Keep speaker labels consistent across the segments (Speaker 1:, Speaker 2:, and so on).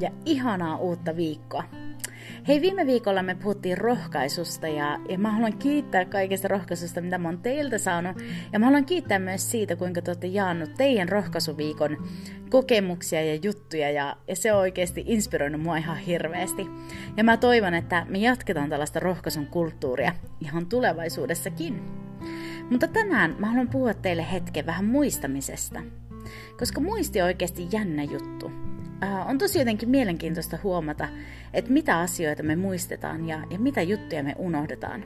Speaker 1: ja ihanaa uutta viikkoa. Hei, viime viikolla me puhuttiin rohkaisusta ja, ja mä haluan kiittää kaikesta rohkaisusta, mitä mä oon teiltä saanut. Ja mä haluan kiittää myös siitä, kuinka te olette jaannut teidän rohkaisuviikon kokemuksia ja juttuja ja, ja se on oikeasti inspiroinut mua ihan hirveästi. Ja mä toivon, että me jatketaan tällaista rohkaisun kulttuuria ihan tulevaisuudessakin. Mutta tänään mä haluan puhua teille hetken vähän muistamisesta. Koska muisti on oikeasti jännä juttu on tosi jotenkin mielenkiintoista huomata, että mitä asioita me muistetaan ja, ja mitä juttuja me unohdetaan.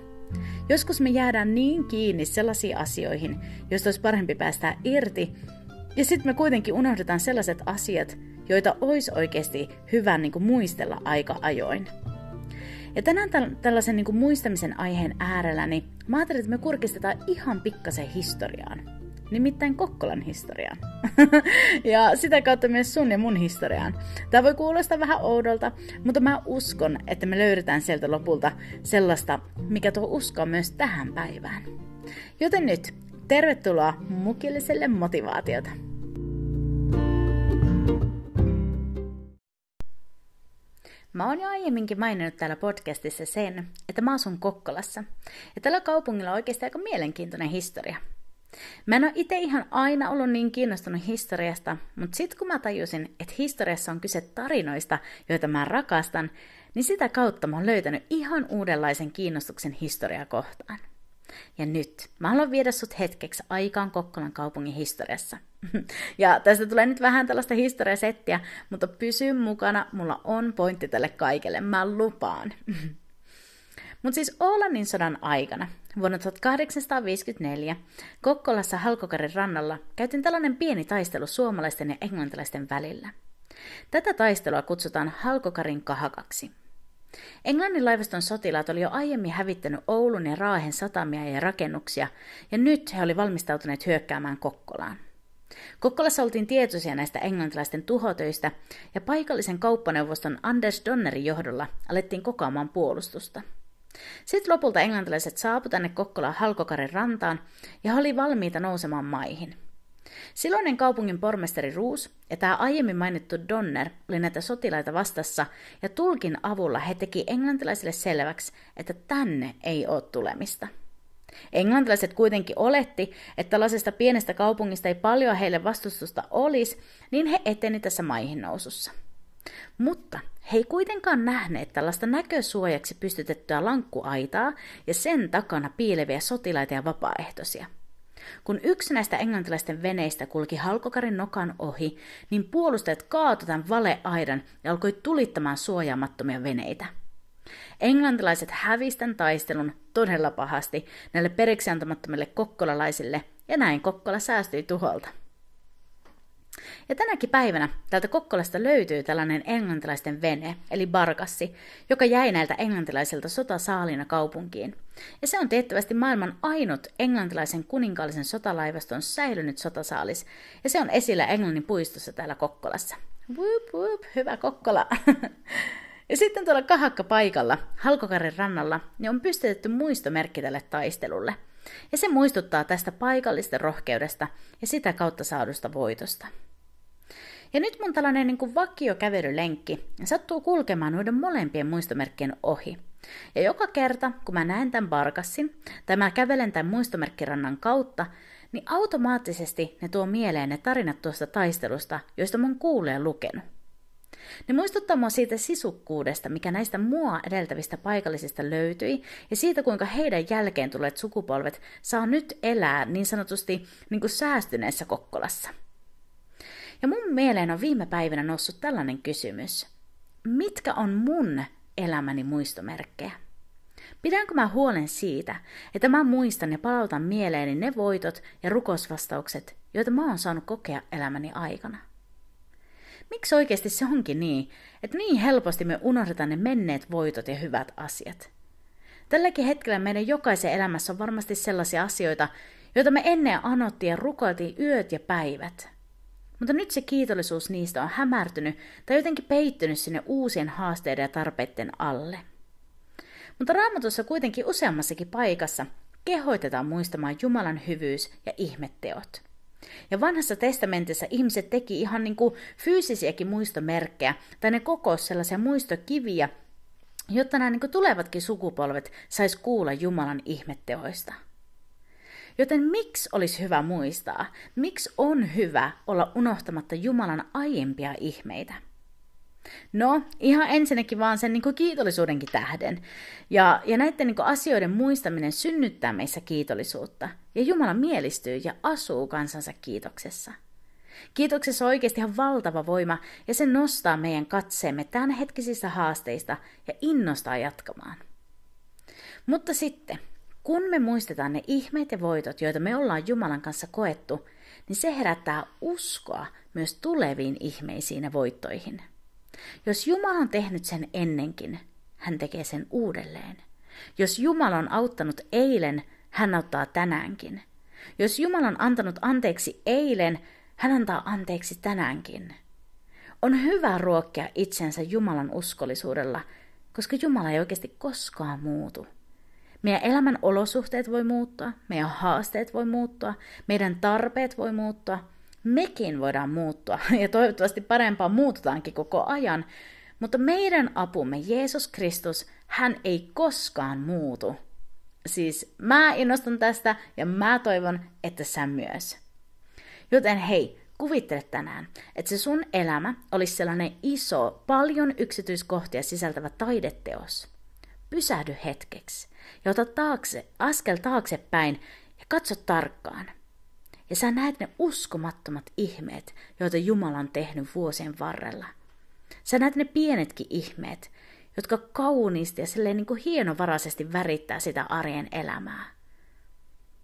Speaker 1: Joskus me jäädään niin kiinni sellaisiin asioihin, joista olisi parempi päästä irti, ja sitten me kuitenkin unohdetaan sellaiset asiat, joita olisi oikeasti hyvä niin kuin muistella aika ajoin. Ja tänään tällaisen niin kuin muistamisen aiheen äärellä, niin mä ajattelin, että me kurkistetaan ihan pikkasen historiaan nimittäin Kokkolan historiaan. ja sitä kautta myös sun ja mun historiaan. Tämä voi kuulostaa vähän oudolta, mutta mä uskon, että me löydetään sieltä lopulta sellaista, mikä tuo uskoa myös tähän päivään. Joten nyt, tervetuloa mukilliselle motivaatiota. Mä oon jo aiemminkin maininnut täällä podcastissa sen, että mä asun Kokkolassa. Ja tällä kaupungilla on oikeasti aika mielenkiintoinen historia – Mä en ole itse ihan aina ollut niin kiinnostunut historiasta, mutta sitten kun mä tajusin, että historiassa on kyse tarinoista, joita mä rakastan, niin sitä kautta mä oon löytänyt ihan uudenlaisen kiinnostuksen historiaa kohtaan. Ja nyt mä haluan viedä sut hetkeksi aikaan Kokkolan kaupungin historiassa. Ja tästä tulee nyt vähän tällaista historiasettiä, mutta pysy mukana, mulla on pointti tälle kaikelle, mä lupaan. Mutta siis Oolannin sodan aikana, vuonna 1854, Kokkolassa Halkokarin rannalla käytiin tällainen pieni taistelu suomalaisten ja englantilaisten välillä. Tätä taistelua kutsutaan Halkokarin kahakaksi. Englannin laivaston sotilaat oli jo aiemmin hävittänyt Oulun ja Raahen satamia ja rakennuksia, ja nyt he olivat valmistautuneet hyökkäämään Kokkolaan. Kokkolassa oltiin tietoisia näistä englantilaisten tuhotöistä, ja paikallisen kauppaneuvoston Anders Donnerin johdolla alettiin kokoamaan puolustusta – sitten lopulta englantilaiset saapu tänne Kokkolan Halkokarin rantaan ja oli valmiita nousemaan maihin. Silloinen kaupungin pormestari Ruus ja tämä aiemmin mainittu Donner oli näitä sotilaita vastassa ja tulkin avulla he teki englantilaisille selväksi, että tänne ei ole tulemista. Englantilaiset kuitenkin oletti, että tällaisesta pienestä kaupungista ei paljon heille vastustusta olisi, niin he eteni tässä maihin nousussa. Mutta he ei kuitenkaan nähneet tällaista näkösuojaksi pystytettyä lankkuaitaa ja sen takana piileviä sotilaita ja vapaaehtoisia. Kun yksi näistä englantilaisten veneistä kulki halkokarin nokan ohi, niin puolustajat kaatoi tämän valeaidan ja alkoi tulittamaan suojaamattomia veneitä. Englantilaiset hävisten taistelun todella pahasti näille periksiantamattomille kokkolalaisille, ja näin Kokkola säästyi tuholta. Ja tänäkin päivänä täältä Kokkolasta löytyy tällainen englantilaisten vene, eli barkassi, joka jäi näiltä englantilaisilta sotasaalina kaupunkiin. Ja se on tiettävästi maailman ainut englantilaisen kuninkaallisen sotalaivaston säilynyt sotasaalis, ja se on esillä Englannin puistossa täällä Kokkolassa. Whoop, whoop, hyvä Kokkola! Ja sitten tuolla kahakka paikalla, Halkokarin rannalla, niin on pystytetty muistomerkki tälle taistelulle. Ja se muistuttaa tästä paikallisten rohkeudesta ja sitä kautta saadusta voitosta. Ja nyt mun tällainen niin kuin vakiokävelylenkki sattuu kulkemaan noiden molempien muistomerkkien ohi. Ja joka kerta, kun mä näen tämän barkassin, tai mä kävelen tämän muistomerkkirannan kautta, niin automaattisesti ne tuo mieleen ne tarinat tuosta taistelusta, joista mun kuulee lukenut. Ne muistuttaa mua siitä sisukkuudesta, mikä näistä mua edeltävistä paikallisista löytyi, ja siitä, kuinka heidän jälkeen tulleet sukupolvet saa nyt elää niin sanotusti niin kuin säästyneessä Kokkolassa – ja mun mieleen on viime päivinä noussut tällainen kysymys. Mitkä on mun elämäni muistomerkkejä? Pidänkö mä huolen siitä, että mä muistan ja palautan mieleeni ne voitot ja rukosvastaukset, joita mä oon saanut kokea elämäni aikana? Miksi oikeasti se onkin niin, että niin helposti me unohdetaan ne menneet voitot ja hyvät asiat? Tälläkin hetkellä meidän jokaisen elämässä on varmasti sellaisia asioita, joita me ennen anottiin ja rukoiltiin yöt ja päivät. Mutta nyt se kiitollisuus niistä on hämärtynyt tai jotenkin peittynyt sinne uusien haasteiden ja tarpeiden alle. Mutta raamatussa kuitenkin useammassakin paikassa kehoitetaan muistamaan Jumalan hyvyys ja ihmetteot. Ja vanhassa testamentissa ihmiset teki ihan niin kuin fyysisiäkin muistomerkkejä, tai ne kokos sellaisia muistokiviä, jotta nämä niin tulevatkin sukupolvet sais kuulla Jumalan ihmetteoista. Joten miksi olisi hyvä muistaa? Miksi on hyvä olla unohtamatta Jumalan aiempia ihmeitä? No, ihan ensinnäkin vaan sen niin kuin kiitollisuudenkin tähden. Ja, ja näiden niin kuin asioiden muistaminen synnyttää meissä kiitollisuutta. Ja Jumala mielistyy ja asuu kansansa kiitoksessa. Kiitoksessa on oikeasti ihan valtava voima ja se nostaa meidän katseemme tämänhetkisistä haasteista ja innostaa jatkamaan. Mutta sitten, kun me muistetaan ne ihmeet ja voitot, joita me ollaan Jumalan kanssa koettu, niin se herättää uskoa myös tuleviin ihmeisiin ja voittoihin. Jos Jumala on tehnyt sen ennenkin, hän tekee sen uudelleen. Jos Jumala on auttanut eilen, hän auttaa tänäänkin. Jos Jumala on antanut anteeksi eilen, hän antaa anteeksi tänäänkin. On hyvä ruokkia itsensä Jumalan uskollisuudella, koska Jumala ei oikeasti koskaan muutu. Meidän elämän olosuhteet voi muuttua, meidän haasteet voi muuttua, meidän tarpeet voi muuttua, mekin voidaan muuttua ja toivottavasti parempaa muututaankin koko ajan, mutta meidän apumme Jeesus Kristus, hän ei koskaan muutu. Siis mä innostun tästä ja mä toivon, että sä myös. Joten hei, kuvittele tänään, että se sun elämä olisi sellainen iso, paljon yksityiskohtia sisältävä taideteos. Pysähdy hetkeksi ja ota taakse, askel taaksepäin ja katso tarkkaan. Ja sä näet ne uskomattomat ihmeet, joita Jumala on tehnyt vuosien varrella. Sä näet ne pienetkin ihmeet, jotka kauniisti ja silleen niin kuin hienovaraisesti värittää sitä arjen elämää.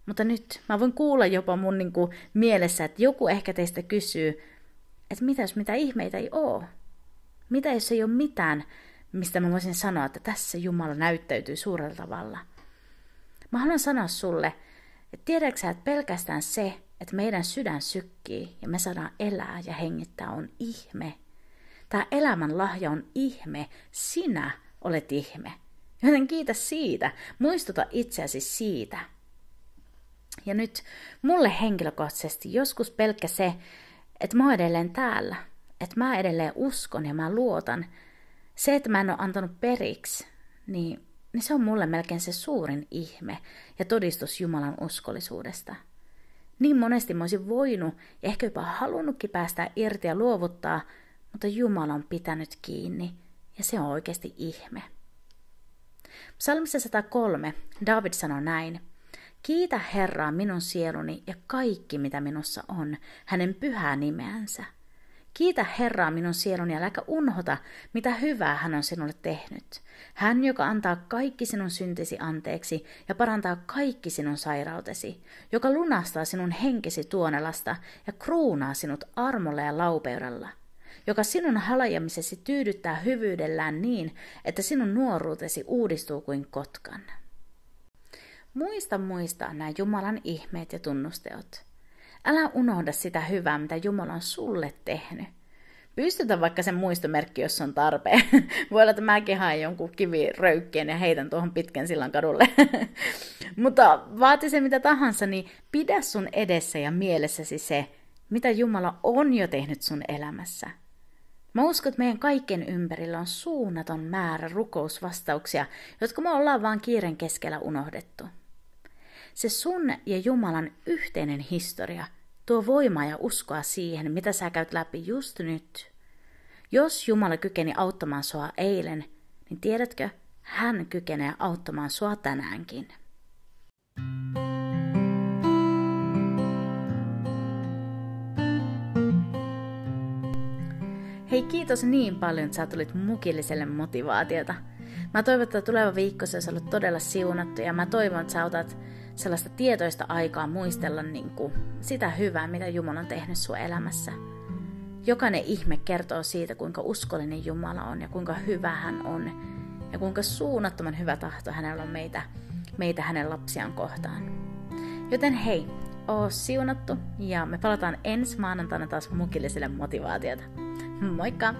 Speaker 1: Mutta nyt mä voin kuulla jopa mun niin kuin mielessä, että joku ehkä teistä kysyy, että mitäs mitä ihmeitä ei oo? Mitä jos ei ole mitään, mistä mä voisin sanoa, että tässä Jumala näyttäytyy suurella tavalla? Mä haluan sanoa sulle, että tiedätkö että pelkästään se, että meidän sydän sykkii ja me saadaan elää ja hengittää on ihme. Tämä elämän lahja on ihme. Sinä olet ihme. Joten kiitä siitä. Muistuta itseäsi siitä. Ja nyt mulle henkilökohtaisesti joskus pelkkä se, että mä oon edelleen täällä. Että mä edelleen uskon ja mä luotan. Se, että mä en ole antanut periksi, niin, niin se on mulle melkein se suurin ihme ja todistus Jumalan uskollisuudesta. Niin monesti mä olisin voinut ja ehkä jopa halunnutkin päästä irti ja luovuttaa, mutta Jumala on pitänyt kiinni ja se on oikeasti ihme. Psalmissa 103 David sanoi näin. Kiitä Herraa minun sieluni ja kaikki, mitä minussa on, hänen pyhää nimeänsä. Kiitä Herraa minun sieluni ja äläkä unhota, mitä hyvää hän on sinulle tehnyt. Hän, joka antaa kaikki sinun syntisi anteeksi ja parantaa kaikki sinun sairautesi, joka lunastaa sinun henkesi tuonelasta ja kruunaa sinut armolla ja laupeudella, joka sinun halajamisesi tyydyttää hyvyydellään niin, että sinun nuoruutesi uudistuu kuin kotkan. Muista muistaa nämä Jumalan ihmeet ja tunnusteot. Älä unohda sitä hyvää, mitä Jumala on sulle tehnyt. Pystytä vaikka sen muistomerkki, jos on tarpeen. Voi olla, että mäkin haen jonkun kiviröykkien ja heitän tuohon pitkän sillan kadulle. Mutta vaati se mitä tahansa, niin pidä sun edessä ja mielessäsi se, mitä Jumala on jo tehnyt sun elämässä. Mä uskon, että meidän kaikkien ympärillä on suunnaton määrä rukousvastauksia, jotka me ollaan vaan kiiren keskellä unohdettu. Se sun ja Jumalan yhteinen historia tuo voimaa ja uskoa siihen, mitä sä käyt läpi just nyt. Jos Jumala kykeni auttamaan sua eilen, niin tiedätkö, hän kykenee auttamaan sua tänäänkin. Hei kiitos niin paljon, että sä tulit mukilliselle motivaatiota. Mä toivon, että tuleva viikko se olisi ollut todella siunattu ja mä toivon, että sä otat sellaista tietoista aikaa muistella niin kuin sitä hyvää, mitä Jumala on tehnyt sun elämässä. jokainen ihme kertoo siitä, kuinka uskollinen Jumala on ja kuinka hyvä hän on ja kuinka suunnattoman hyvä tahto hänellä on meitä, meitä hänen lapsiaan kohtaan. Joten hei, oo siunattu ja me palataan ensi maanantaina taas mukilliselle motivaatiota. Moikka!